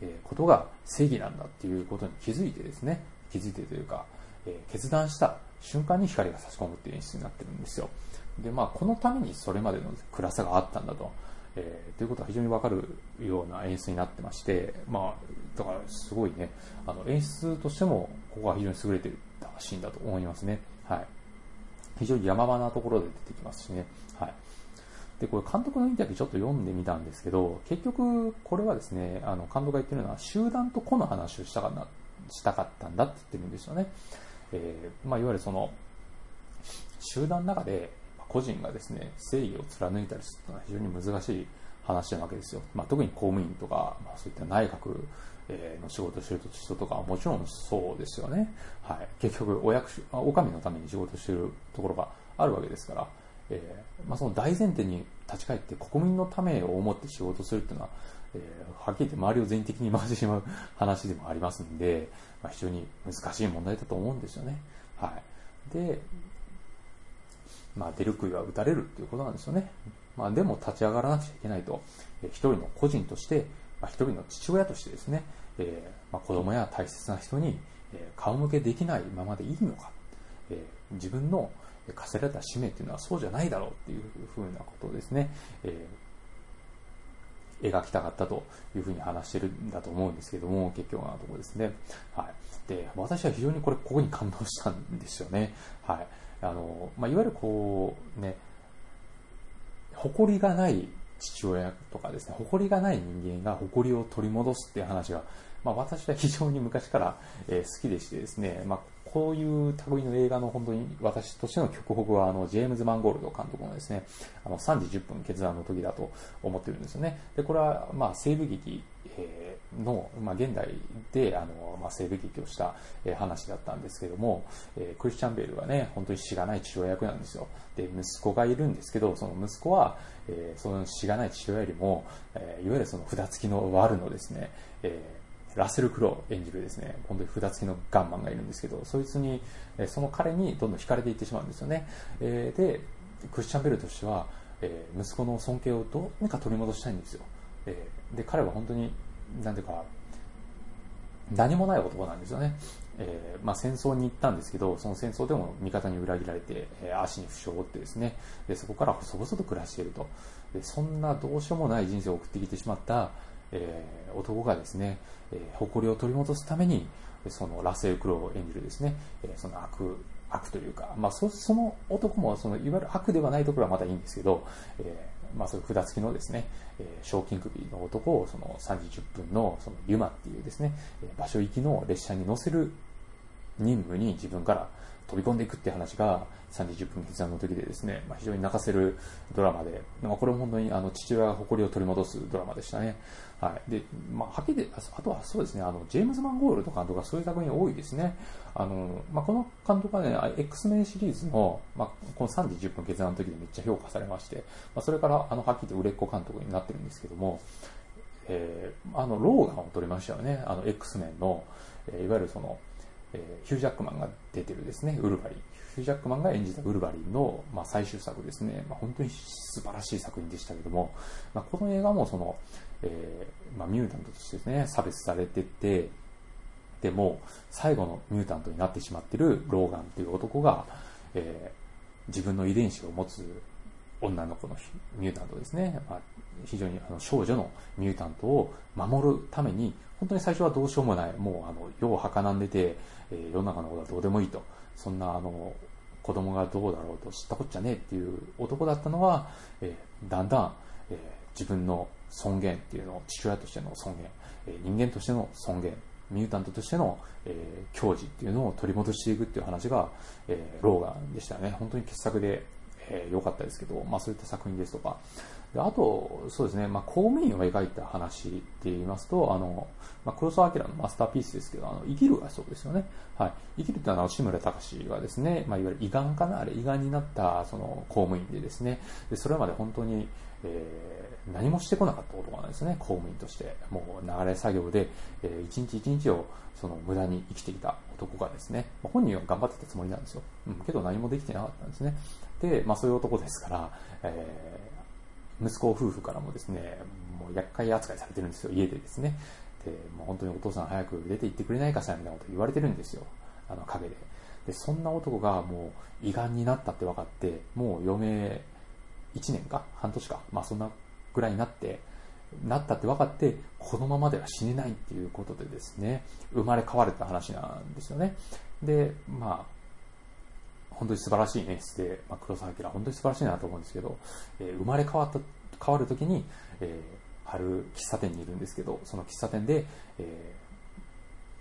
えー、ことが正義なんだっていうことに気づいてですね、気づいてというか、え、決断した瞬間に光が差し込むっていう演出になってるんですよ。で、まあ、このためにそれまでの暗さがあったんだと。えー、ということは非常にわかるような演出になってまして、まあ、だからすごいね、あの演出としても、ここは非常に優れてたシーンだと思いますね。はい。非常に山場なところで出てきますしね。はい。で、これ監督のインタビューちょっと読んでみたんですけど、結局、これはですね、あの、監督が言ってるのは、集団と個の話をしたかな、したかったんだって言ってるんですよね。えー、まあ、いわゆるその、集団の中で、個人がですね、正義を貫いたりするのは非常に難しい話なわけですよ。まあ、特に公務員とか、まあ、そういった内閣の仕事をしている人とかはもちろんそうですよね。はい。結局、お役所、お上のために仕事しているところがあるわけですから、えー、まあ、その大前提に立ち返って国民のためを思って仕事するっていうのは、えー、はっきり言って周りを全的に回してしまう話でもありますんで、まあ、非常に難しい問題だと思うんですよね。はい。で、まあ、出る杭は打たれるっていうことなんですよね。まあ、でも立ち上がらなくちゃいけないと、えー、一人の個人として、まあ、一人の父親としてですね、えーまあ、子供や大切な人に、えー、顔向けできないままでいいのか、えー、自分の課せられた使命っていうのはそうじゃないだろうっていうふうなことをですね、えー、描きたかったというふうに話してるんだと思うんですけども、結局なところですね。はい。で、私は非常にこれ、ここに感動したんですよね。はい。あの、まあ、いわゆるこう、ね、誇りがない父親とかですね、誇りがない人間が誇りを取り戻すっていう話が、まあ、私は非常に昔から、え、好きでしてですね、まあ、こういう類の映画の本当に私としての曲北はあのジェームズ・マンゴールド監督のですね、あの3時10分決断の時だと思ってるんですよね。で、これはまあ西部劇、の、まあ、現代であの、まあ、西部劇をした、話だったんですけども、えー、クリスチャン・ベールはね、本当にしがない父親役なんですよ。で、息子がいるんですけど、その息子は、えー、そのしがない父親よりも、えー、いわゆるその札付きのワルのですね、え、ラッセル・クロウ演じるですね、本当に札付きのガンマンがいるんですけど、そいつに、その彼にどんどん惹かれていってしまうんですよね。えで、クリスチャン・ベルとしては、え息子の尊敬をどうにか取り戻したいんですよ。えで、彼は本当になんていうか、何もない男なんですよね。えー、まあ、戦争に行ったんですけど、その戦争でも味方に裏切られて、えー、足に負傷を負ってですね、でそこから細々と暮らしていると。でそんなどうしようもない人生を送ってきてしまった、えー、男がですね、え誇りを取り戻すために、そのラセル・クローを演じるですね、えその悪、悪というか、まあそ、その男もそのいわゆる悪ではないところはまたいいんですけど、えまあ、そういう札付きのですね、えー、賞金首の男をその3時10分のそのユマっていうですね、場所行きの列車に乗せる任務に自分から飛び込んでいくって話が3時10分決断の時でですね、まあ、非常に泣かせるドラマで、まあ、これも本当にあの父親が誇りを取り戻すドラマでしたね。はい。で、まあ、はっきりあとはそうですね、あの、ジェームズ・マンゴールと監督がそういう作品多いですね。あの、まあ、この監督はね、X メンシリーズの、まあ、この3時10分決断の時でめっちゃ評価されまして、まあ、それから、あの、はっきりと売れっ子監督になってるんですけども、えー、あの、ローガンを撮りましたよね。あの、X メンの、えー、いわゆるその、えー、ヒュージャックマンが出てるですね、ウルヴァリン。ヒュージャックマンが演じたウルヴァリンの、まあ、最終作ですね。まあ、本当に素晴らしい作品でしたけども、まあ、この映画もその、えー、まあ、ミュータントとしてですね、差別されてて、でも、最後のミュータントになってしまってるローガンっていう男が、えー、自分の遺伝子を持つ女の子のミュータントですね、まあ、非常にあの少女のミュータントを守るために、本当に最初はどうしようもない、もうあの世を儚んでて、えー、世の中のことはどうでもいいと、そんなあの子供がどうだろうと知ったこっちゃねえっていう男だったのは、えー、だんだん、えー、自分の尊厳っていうのを、父親としての尊厳、えー、人間としての尊厳、ミュータントとしての、えー、矜持っていうのを取り戻していくっていう話が、えー、ローガンでしたね。本当に傑作で、えー、かったですけど、まあそういった作品ですとか、であと、そうですね、まあ、公務員を描いた話って言いますと、あの、まあ、黒澤明のマスターピースですけど、あの、生きるがそうですよね。はい。生きるってのは、志村隆がですね、まあ、いわゆる胃がんかなあれ、胃がんになった、その、公務員でですね、で、それまで本当に、えー、何もしてこなかった男なんですね、公務員として。もう、流れ作業で、えー、一日一日を、その、無駄に生きていた男がですね、まあ、本人は頑張ってたつもりなんですよ。うん、けど何もできてなかったんですね。で、まあ、そういう男ですから、えー息子夫婦からもですね、もう厄介扱いされてるんですよ、家でですね。で、もう本当にお父さん早く出て行ってくれないかさ、みたいなこと言われてるんですよ。あの、陰で。で、そんな男がもう胃がんになったって分かって、もう余命1年か？半年か？まあそんなぐらいになって、なったって分かって、このままでは死ねないっていうことでですね、生まれ変われた話なんですよね。で、まあ、本当に素晴らしい演出で、まあ、黒澤明は本当に素晴らしいなと思うんですけど、えー、生まれ変わった、変わるときに、えー、ある喫茶店にいるんですけど、その喫茶店で、え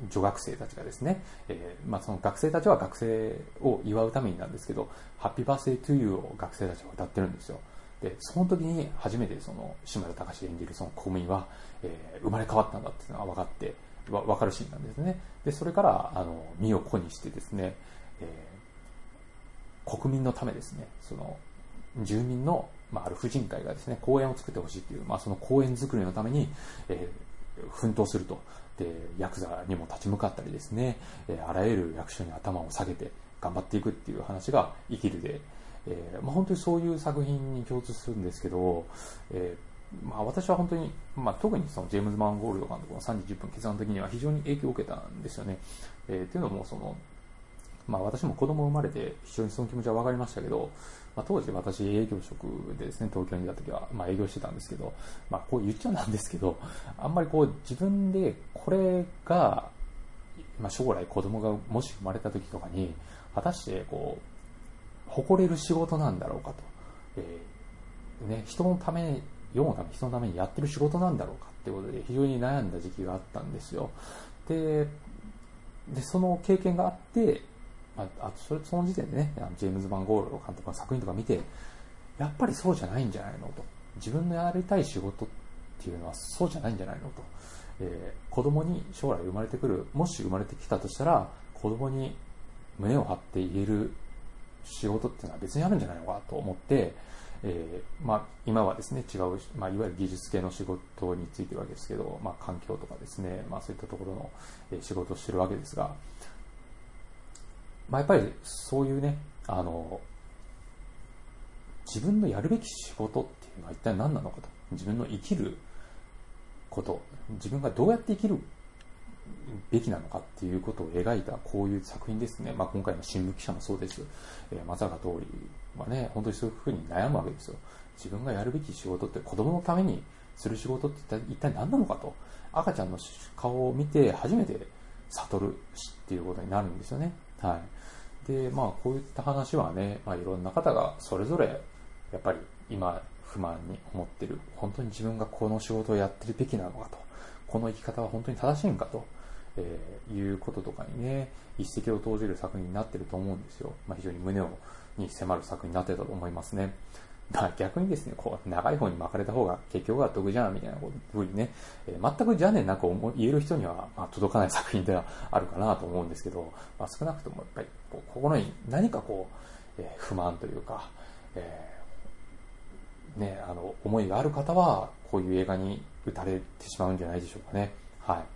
ー、女学生たちがですね、えー、まあ、その学生たちは学生を祝うためになんですけど、ハッピーバースデートゥーユーを学生たちは歌ってるんですよ。で、その時に初めてその、志村隆演じるその公務員は、えー、生まれ変わったんだっていうのが分かって、わ、分かるシーンなんですね。で、それから、あの、身を粉にしてですね、えー国民のためですね、その、住民の、まあ、ある婦人会がですね、公園を作ってほしいっていう、まあ、その公園作りのために、えー、奮闘すると。で、ヤクザにも立ち向かったりですね、え、あらゆる役所に頭を下げて頑張っていくっていう話が生きるで、えー、まあ、本当にそういう作品に共通するんですけど、えー、まあ、私は本当に、まあ、特にそのジェームズ・マンゴールド監督の3時10分決断の時には非常に影響を受けたんですよね。えー、っていうのも、その、まあ私も子供生まれて非常にその気持ちは分かりましたけど、まあ、当時私営業職でですね、東京にいた時は、まあ営業してたんですけど、まあこう言っちゃなんですけど、あんまりこう自分でこれが、まあ将来子供がもし生まれた時とかに、果たしてこう、誇れる仕事なんだろうかと。えー、ね、人のために、世のため、人のためにやってる仕事なんだろうかってことで非常に悩んだ時期があったんですよ。で、で、その経験があって、まあ、あそれその時点でね、ジェームズ・バン・ゴールド監督の作品とか見て、やっぱりそうじゃないんじゃないのと。自分のやりたい仕事っていうのはそうじゃないんじゃないのと。えー、子供に将来生まれてくる、もし生まれてきたとしたら、子供に胸を張って言える仕事っていうのは別にあるんじゃないのかと思って、えー、まあ、今はですね、違う、まあ、いわゆる技術系の仕事についてるわけですけど、まあ、環境とかですね、まあ、そういったところの、仕事をしてるわけですが、まあ、やっぱりそういうね、あの、自分のやるべき仕事っていうのは一体何なのかと。自分の生きること、自分がどうやって生きるべきなのかっていうことを描いたこういう作品ですね。まあ、今回の新聞記者もそうです。えー、松坂通りはね、本当にそういうふうに悩むわけですよ。自分がやるべき仕事って子供のためにする仕事って一体何なのかと。赤ちゃんの顔を見て初めて悟るしっていうことになるんですよね。はい。で、まあこういった話はね、まあいろんな方がそれぞれやっぱり今不満に思ってる。本当に自分がこの仕事をやってるべきなのかと。この生き方は本当に正しいんかと。えー、いうこととかにね、一石を投じる作品になってると思うんですよ。まあ、非常に胸をに迫る作品になってたと思いますね。まあ、逆にですね、こう、長い方に巻かれた方が結局は得じゃんみたいなふうにね、えー、全く邪念なく思言える人には、まあ、届かない作品ではあるかなと思うんですけど、まあ、少なくともやっぱりこう心に何かこう、えー、不満というか、えー、ね、あの、思いがある方は、こういう映画に打たれてしまうんじゃないでしょうかね。はい。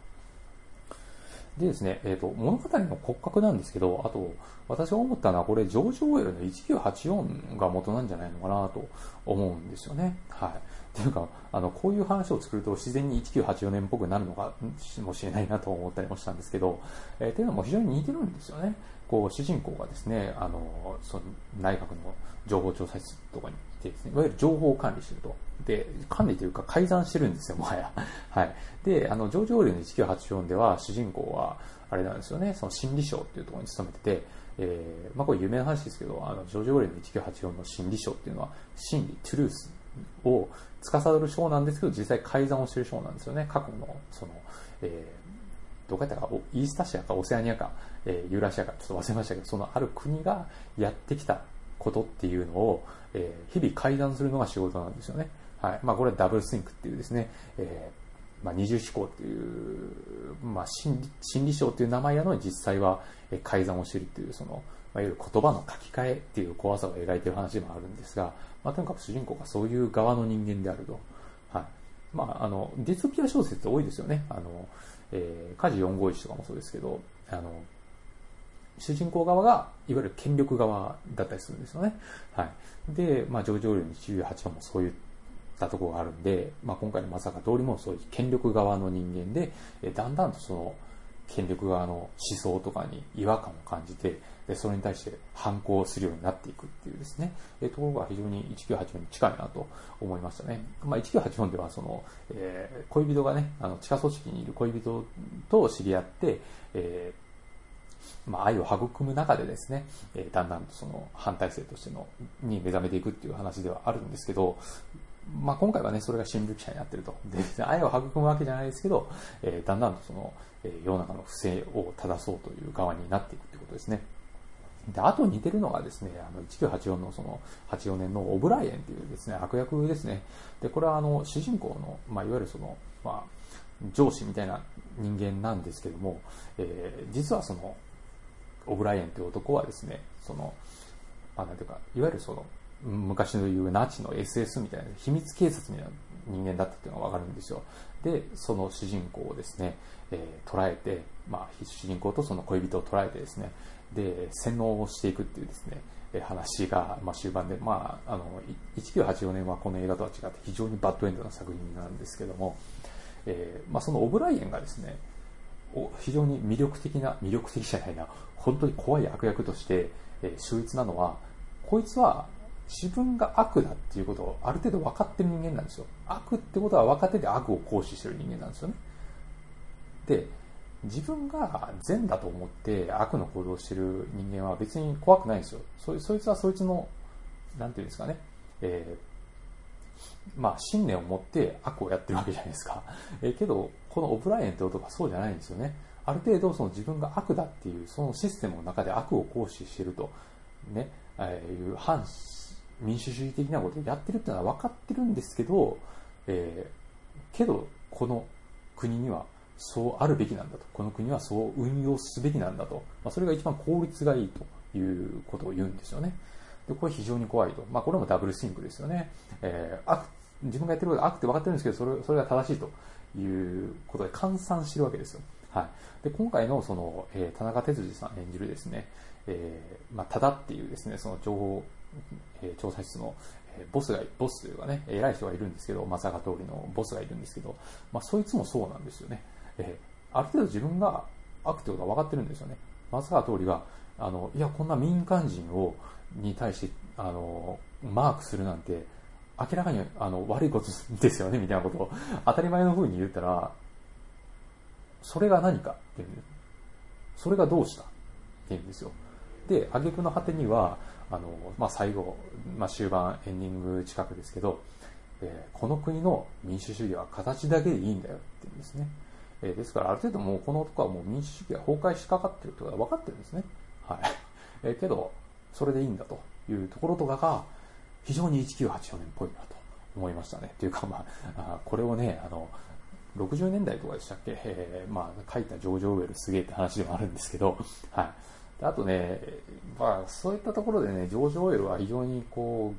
でですね、えっ、ー、と、物語の骨格なんですけど、あと、私が思ったのは、これ、ジョージ・オーエルの1984が元なんじゃないのかなと思うんですよね。はい。っていうか、あの、こういう話を作ると自然に1984年っぽくなるのかもしれないなと思ったりもしたんですけど、えー、っていうのも非常に似てるんですよね。こう、主人公がですね、あの、その内閣の情報調査室とかにいてですね、いわゆる情報を管理してると。で、管理というか改ざんしてるんですよ、もはや。はい。で、あの、ジョージ・オーレの1984では、主人公は、あれなんですよね、その心理省っていうところに勤めてて、えー、まあこれ有名な話ですけど、あの、ジョージ・オーレの1984の心理省っていうのは、真理、トゥルースを司る省なんですけど、実際改ざんをしてる省なんですよね。過去の、その、えー、どこやったか、イースタシアかオセアニアか、えー、ユーラシアか、ちょっと忘れましたけど、そのある国がやってきたことっていうのを、えー、日々改ざんするのが仕事なんですよね。はい。まあ、これはダブルスインクっていうですね、え、まあ、二重思考っていう、まあ、心理、心理症っていう名前やのに実際は改ざんをしているっていう、その、まあ、いわゆる言葉の書き換えっていう怖さを描いている話でもあるんですが、まあ、とにかく主人公がそういう側の人間であると。はい。まあ、あの、ディスピア小説多いですよね。あの、えー、家事451とかもそうですけど、あの、主人公側が、いわゆる権力側だったりするんですよね。はい。で、まあ、ジョージ・オールの98話もそういったところがあるんで、まあ、今回のまさか通りもそういう権力側の人間で、えだんだんとその、権力側の思想とかに違和感を感じて、でそれに対して反抗するようになっていくっていうですね、えところが非常に1984に近いなと思いましたね。まあ、1984ではその、えー、恋人がね、あの地下組織にいる恋人と知り合って、えーまあ、愛を育む中でですね、えー、だんだんとその反体制としての、に目覚めていくっていう話ではあるんですけど、まあ、今回はね、それが新聞記者になってると。で、愛を育むわけじゃないですけど、えー、だんだんとその、えー、世の中の不正を正そうという側になっていくってことですね。で、あと似てるのがですね、あの、1984のその、84年のオブライエンっていうですね、悪役ですね。で、これはあの、主人公の、まあ、いわゆるその、まあ、上司みたいな人間なんですけども、えー、実はその、オブライエンという男はですね、その、まあ、なんていうか、いわゆるその、昔の言うナチの SS みたいな秘密警察みたいな人間だったっていうのがわかるんですよ。で、その主人公をですね、えー、捉えて、まあ、主人公とその恋人を捉えてですね、で、洗脳をしていくっていうですね、話が、まあ、終盤で、まあ、あの、1984年はこの映画とは違って非常にバッドエンドな作品なんですけども、えー、まあ、そのオブライエンがですね、非常に魅力的な、魅力的じゃないな、本当に怖い悪役として、えー、秀逸なのは、こいつは自分が悪だっていうことをある程度分かってる人間なんですよ。悪ってことは分かってて悪を行使してる人間なんですよね。で、自分が善だと思って悪の行動をしてる人間は別に怖くないんですよ。そそいつはそいつの、なんていうんですかね、えー、まあ信念を持って悪をやってるわけじゃないですか。えー、けど、このオブライエンって男はそうじゃないんですよね。ある程度その自分が悪だっていうそのシステムの中で悪を行使してると、ね、えー、いう反民主主義的なことをやってるっていうのは分かってるんですけど、えー、けど、この国にはそうあるべきなんだと。この国はそう運用すべきなんだと。まあ、それが一番効率がいいということを言うんですよね。で、これ非常に怖いと。まあ、これもダブルシンクですよね。えー、悪、自分がやってることが悪って分かってるんですけど、それ、それが正しいということで換算してるわけですよ。はい。で、今回のその、えー、田中哲司さん演じるですね、えー、まあ、ただっていうですね、その情報、えー、調査室の、えボスが、ボスというかね、偉い人がいるんですけど、松坂通りのボスがいるんですけど、まあ、そいつもそうなんですよね。えー、ある程度自分が悪ということが分かってるんですよね。松坂通りが、あの、いや、こんな民間人を、に対して、あの、マークするなんて、明らかにあの悪いことですよね、みたいなことを当たり前の風に言ったら、それが何かっていう。それがどうしたって言うんですよ。で、挙句の果てには、あの、まあ、最後、まあ、終盤、エンディング近くですけど、えー、この国の民主主義は形だけでいいんだよって言うんですね。えー、ですから、ある程度もうこの男はもう民主主義が崩壊しかかってるってことが分かってるんですね。はい。えー、けど、それでいいんだというところとかが、非常に1984年っぽいなと思いましたね。っていうか、まあ、これをね、あの、60年代とかでしたっけ、えー、まあ、書いたジョージ・オウェルすげえって話でもあるんですけど、はい。あとね、まあ、そういったところでね、ジョージ・オーエルは非常にこ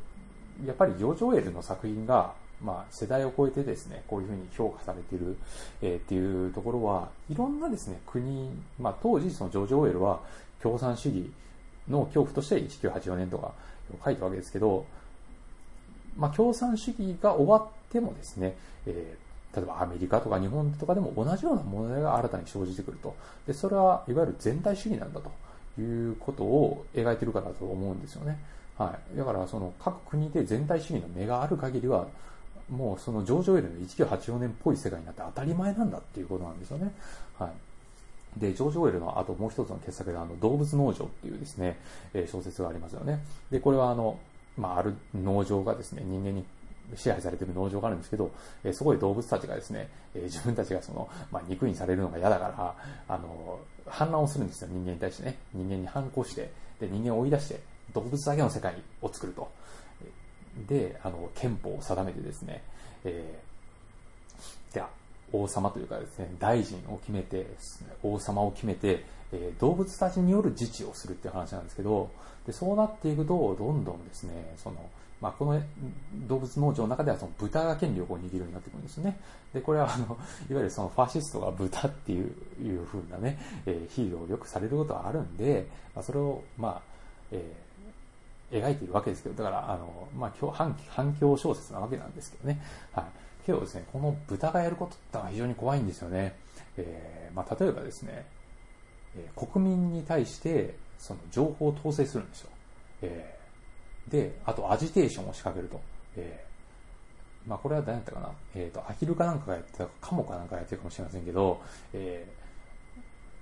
う、やっぱりジョージ・オーエルの作品が、まあ、世代を超えてですね、こういうふうに評価されている、えー、っていうところは、いろんなですね、国、まあ、当時そのジョージ・オーエルは共産主義の恐怖として1984年とか書いたわけですけど、まあ、共産主義が終わってもですね、えー、例えばアメリカとか日本とかでも同じような問題が新たに生じてくると。で、それはいわゆる全体主義なんだと。いうことを描いてるからだと思うんですよね。はい。だからその各国で全体主義の目がある限りは、もうそのジョージ・オエルの1984年っぽい世界になって当たり前なんだっていうことなんですよね。はい。で、ジョージ・オエルのあともう一つの傑作であの動物農場っていうですね、え小説がありますよね。で、これはあの、まあ、ある農場がですね、人間に支配されている農場があるんですけど、えそこで動物たちがですね、え自分たちがその、まあ、肉にされるのが嫌だから、あの、反乱をするんですよ、人間に対してね。人間に反抗して、で、人間を追い出して、動物だけの世界を作ると。で、あの、憲法を定めてですね、えー、で、王様というかですね、大臣を決めて、王様を決めて、えー、動物たちによる自治をするっていう話なんですけど、でそうなっていくと、どんどんですね、その、まあ、この動物農場の中ではその豚が権力を握るようになってくるんですね。で、これはあの、いわゆるそのファシストが豚っていう、いう風なね、えー、ヒーローをよくされることはあるんで、まあ、それを、まあ、えー、描いているわけですけど、だから、あの、まあ、反反響小説なわけなんですけどね。はい。けどですね、この豚がやることってのは非常に怖いんですよね。えー、まあ、例えばですね、えー、国民に対して、その情報を統制するんですよ。えーで、あとアジテーションを仕掛けると。えー、まあこれは誰だったかなえっ、ー、と、アヒルかなんかがやってたか、カモかなんかやってるかもしれませんけど、え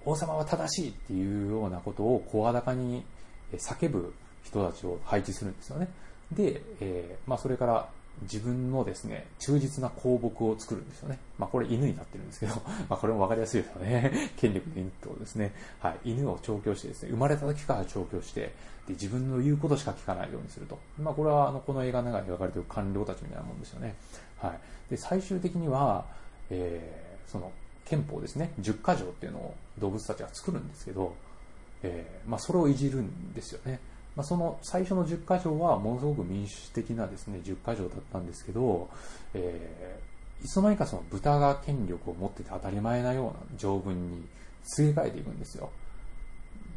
ー、王様は正しいっていうようなことを声高に叫ぶ人たちを配置するんですよね。で、えー、まあそれから自分のですね、忠実な公木を作るんですよね。まあこれ犬になってるんですけど、まあこれもわかりやすいですよね。権力で犬とですね、はい、犬を調教してですね、生まれた時から調教して、で、自分の言うことしか聞かないようにすると。まあこれはあの、この映画の中に描かれている官僚たちみたいなもんですよね。はい。で、最終的には、えー、その、憲法ですね、10箇条っていうのを動物たちが作るんですけど、えー、まあそれをいじるんですよね。まあ、その最初の10箇条はものすごく民主的なですね、10箇条だったんですけど、えー、いつの間にかその豚が権力を持ってて当たり前なような条文に据え替えていくんですよ。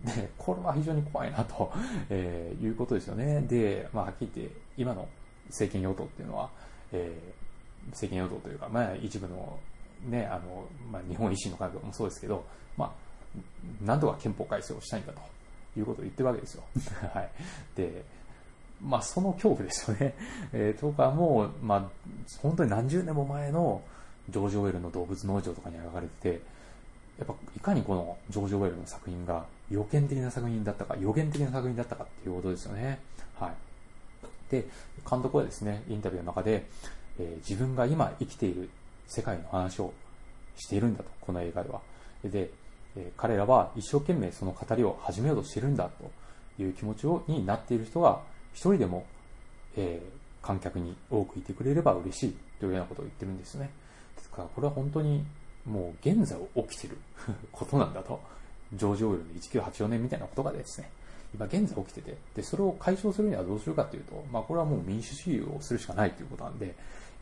で、これは非常に怖いなと、えー、いうことですよね。で、まあ、はっきり言って、今の政権与党っていうのは、えー、政権与党というか、まあ、一部の、ね、あの、まあ、日本維新の会もそうですけど、まあ、なんとか憲法改正をしたいんだと。いうことを言ってるわけですよ。はい。で、まあその恐怖ですよね。えー、とかも、まあ本当に何十年も前のジョージ・オウェルの動物農場とかに描かれてて、やっぱいかにこのジョージ・オウェルの作品が予見的な作品だったか、予言的な作品だったかっていうことですよね。はい。で、監督はですね、インタビューの中で、えー、自分が今生きている世界の話をしているんだと、この映画では。で、え彼らは一生懸命その語りを始めようとしてるんだという気持ちをになっている人が一人でも、えー、観客に多くいてくれれば嬉しいというようなことを言ってるんですね。ですからこれは本当にもう現在起きてる ことなんだと。ジョージ・オイルの1984年みたいなことがですね、今現在起きてて、で、それを解消するにはどうするかというと、まあこれはもう民主主義をするしかないということなんで、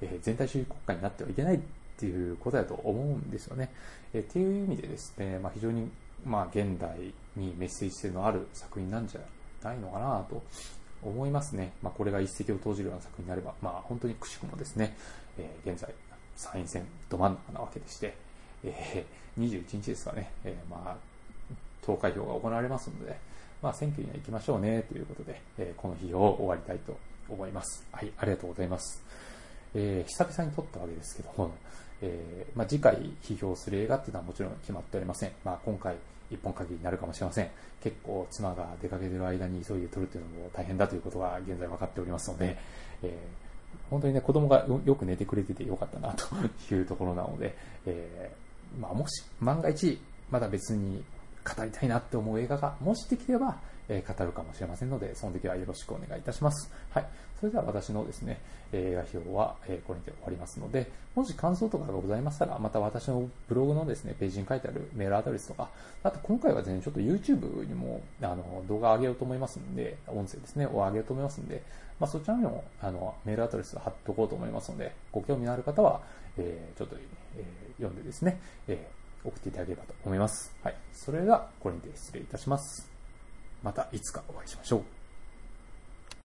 えー、全体主義国家になってはいけないっていうことだと思うんですよね。えっていう意味でですね、まあ、非常に、まあ、現代にメッセージ性のある作品なんじゃないのかなと思いますね。まあ、これが一石を投じるような作品になれば、まあ、本当にくしくもですね、えー、現在、参院選ど真ん中なわけでして、えー、21日ですかね、えー、まあ、投開票が行われますので、まあ、選挙には行きましょうね、ということで、えー、この日を終わりたいと思います。はい、ありがとうございます。えー、久々に撮ったわけですけども、えー、まあ、次回批評する映画っていうのはもちろん決まっておりません。まあ、今回一本限りになるかもしれません。結構妻が出かけてる間に急いで撮るっていうのも大変だということが現在分かっておりますので、えー、本当にね、子供がよく寝てくれててよかったなというところなので、えー、まあ、もし万が一まだ別に語りたいなって思う映画がもしできれば、え語るかもしれませんので、その時はよろしくお願いいたします。はい。それでは私のですね、映画表は、えこれで終わりますので、もし感想とかがございましたら、また私のブログのですね、ページに書いてあるメールアドレスとか、あと今回はですね、ちょっと YouTube にもあの動画を上げようと思いますんで、音声ですね、を上げようと思いますんで、まあ、そちらにもあのメールアドレスを貼っとこうと思いますので、ご興味のある方は、えー、ちょっと、えー、読んでですね、えー、送っていただければと思います。はい。それでは、これにて失礼いたします。またいつかお会いしましょう。